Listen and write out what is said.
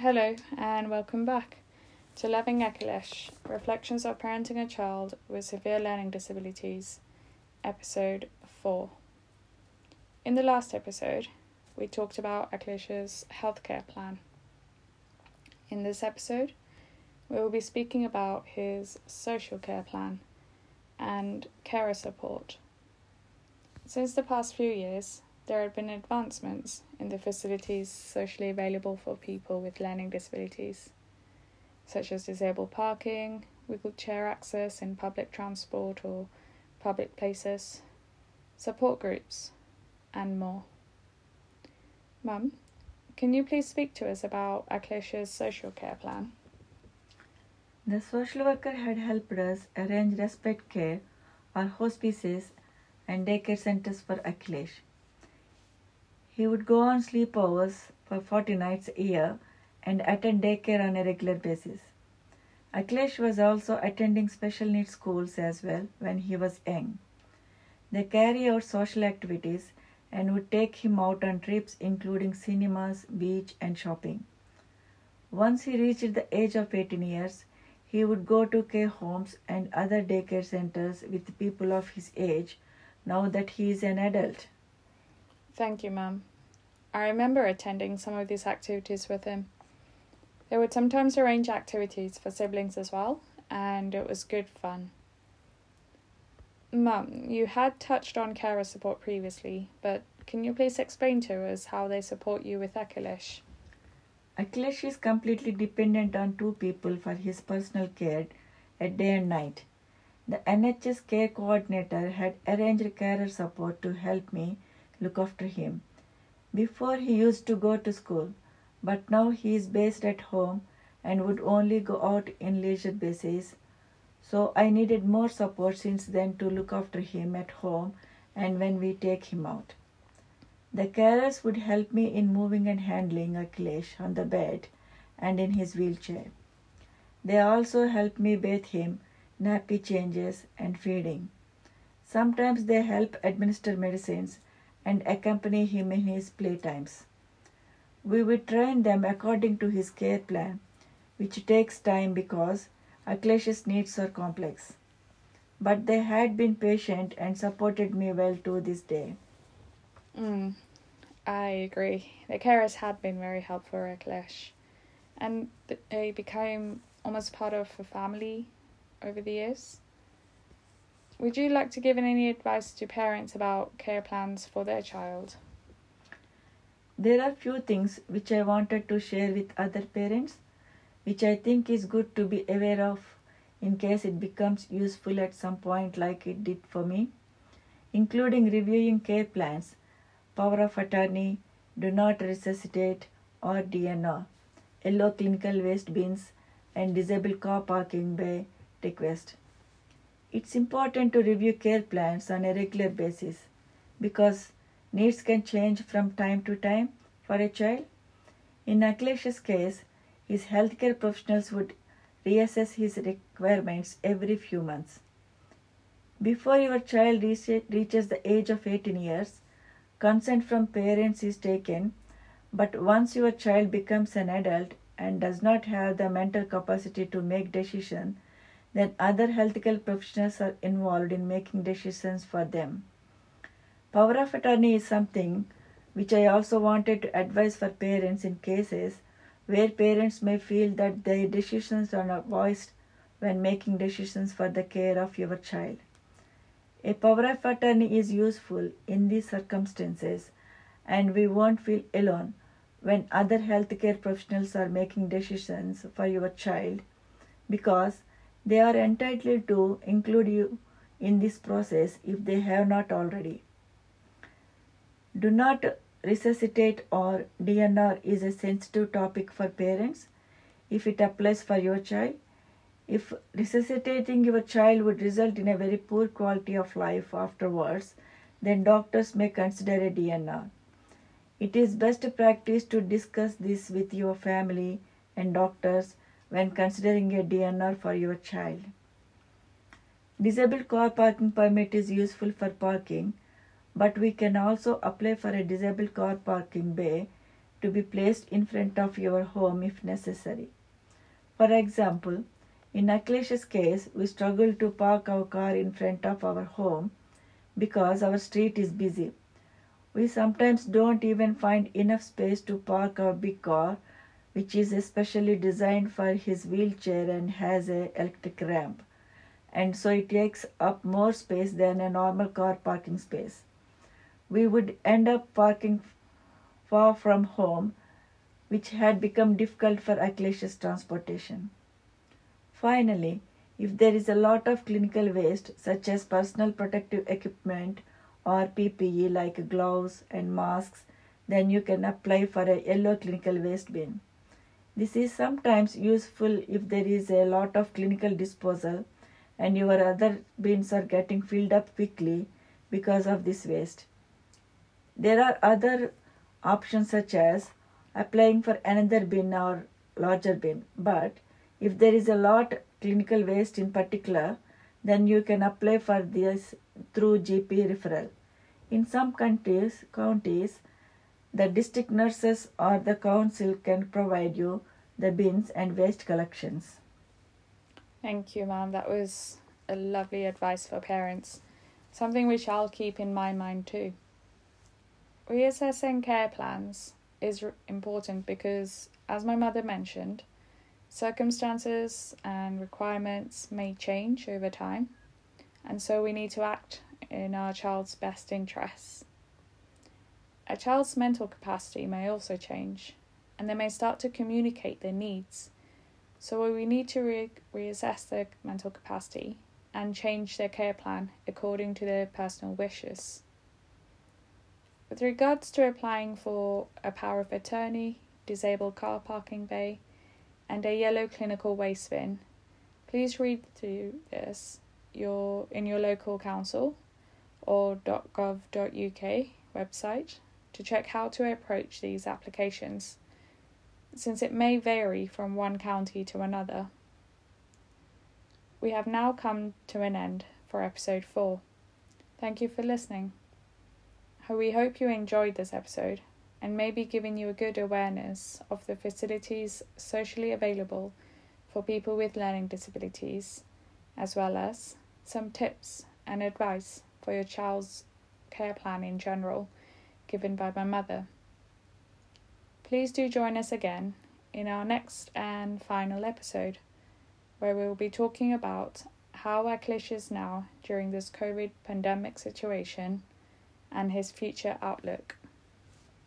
Hello, and welcome back to Loving Akhilesh Reflections of Parenting a Child with Severe Learning Disabilities, Episode 4. In the last episode, we talked about Akhilesh's healthcare plan. In this episode, we will be speaking about his social care plan and carer support. Since the past few years, there have been advancements in the facilities socially available for people with learning disabilities, such as disabled parking, wheelchair access in public transport or public places, support groups, and more. Mum, can you please speak to us about Akhilesh's social care plan? The social worker had helped us arrange respite care or hospices and daycare centers for Akhilesh. He would go on sleepovers for 40 nights a year and attend daycare on a regular basis. Akhilesh was also attending special needs schools as well when he was young. They carry out social activities and would take him out on trips including cinemas, beach, and shopping. Once he reached the age of 18 years, he would go to care homes and other daycare centers with people of his age now that he is an adult. Thank you, Mum. I remember attending some of these activities with him. They would sometimes arrange activities for siblings as well, and it was good fun. Mum, you had touched on carer support previously, but can you please explain to us how they support you with Akilish? Akhilesh is completely dependent on two people for his personal care at day and night. The NHS care coordinator had arranged carer support to help me look after him. Before he used to go to school, but now he is based at home and would only go out in leisure basis. So I needed more support since then to look after him at home and when we take him out. The carers would help me in moving and handling Akhilesh on the bed and in his wheelchair. They also help me bathe him, nappy changes, and feeding. Sometimes they help administer medicines and accompany him in his playtimes. We would train them according to his care plan, which takes time because Akhilesh's needs are complex. But they had been patient and supported me well to this day. Mm, I agree. The carers had been very helpful Akhilesh, and they became almost part of a family over the years. Would you like to give any advice to parents about care plans for their child? There are few things which I wanted to share with other parents, which I think is good to be aware of in case it becomes useful at some point, like it did for me, including reviewing care plans power of attorney, do not resuscitate, or DNR, yellow clinical waste bins, and disabled car parking bay request. It's important to review care plans on a regular basis because needs can change from time to time for a child. In Akhilesh's case, his healthcare professionals would reassess his requirements every few months. Before your child reaches the age of 18 years, consent from parents is taken, but once your child becomes an adult and does not have the mental capacity to make decisions, then other healthcare professionals are involved in making decisions for them. Power of attorney is something which I also wanted to advise for parents in cases where parents may feel that their decisions are not voiced when making decisions for the care of your child. A power of attorney is useful in these circumstances, and we won't feel alone when other healthcare professionals are making decisions for your child because they are entitled to include you in this process if they have not already. Do not resuscitate or DNR is a sensitive topic for parents if it applies for your child. If resuscitating your child would result in a very poor quality of life afterwards, then doctors may consider a DNR. It is best practice to discuss this with your family and doctors when considering a DNR for your child. Disabled car parking permit is useful for parking, but we can also apply for a disabled car parking bay to be placed in front of your home if necessary. For example, in Akhilesh's case, we struggle to park our car in front of our home because our street is busy. We sometimes don't even find enough space to park our big car, which is especially designed for his wheelchair and has a electric ramp. And so it takes up more space than a normal car parking space. We would end up parking far from home, which had become difficult for Akhilesh's transportation. Finally, if there is a lot of clinical waste, such as personal protective equipment or PPE like gloves and masks, then you can apply for a yellow clinical waste bin. This is sometimes useful if there is a lot of clinical disposal and your other bins are getting filled up quickly because of this waste. There are other options such as applying for another bin or larger bin, but if there is a lot clinical waste in particular, then you can apply for this through GP referral. In some countries, counties, the district nurses or the council can provide you the bins and waste collections. Thank you, ma'am. That was a lovely advice for parents. Something which I'll keep in my mind too. Reassessing care plans is important because, as my mother mentioned, Circumstances and requirements may change over time, and so we need to act in our child's best interests. A child's mental capacity may also change, and they may start to communicate their needs. So we need to re- reassess their mental capacity and change their care plan according to their personal wishes. With regards to applying for a power of attorney, disabled car parking bay, and a yellow clinical waste bin. Please read through this your in your local council or .gov.uk website to check how to approach these applications, since it may vary from one county to another. We have now come to an end for episode 4. Thank you for listening. We hope you enjoyed this episode and maybe giving you a good awareness of the facilities socially available for people with learning disabilities, as well as some tips and advice for your child's care plan in general given by my mother. Please do join us again in our next and final episode, where we will be talking about how Akhilesh is now during this COVID pandemic situation and his future outlook.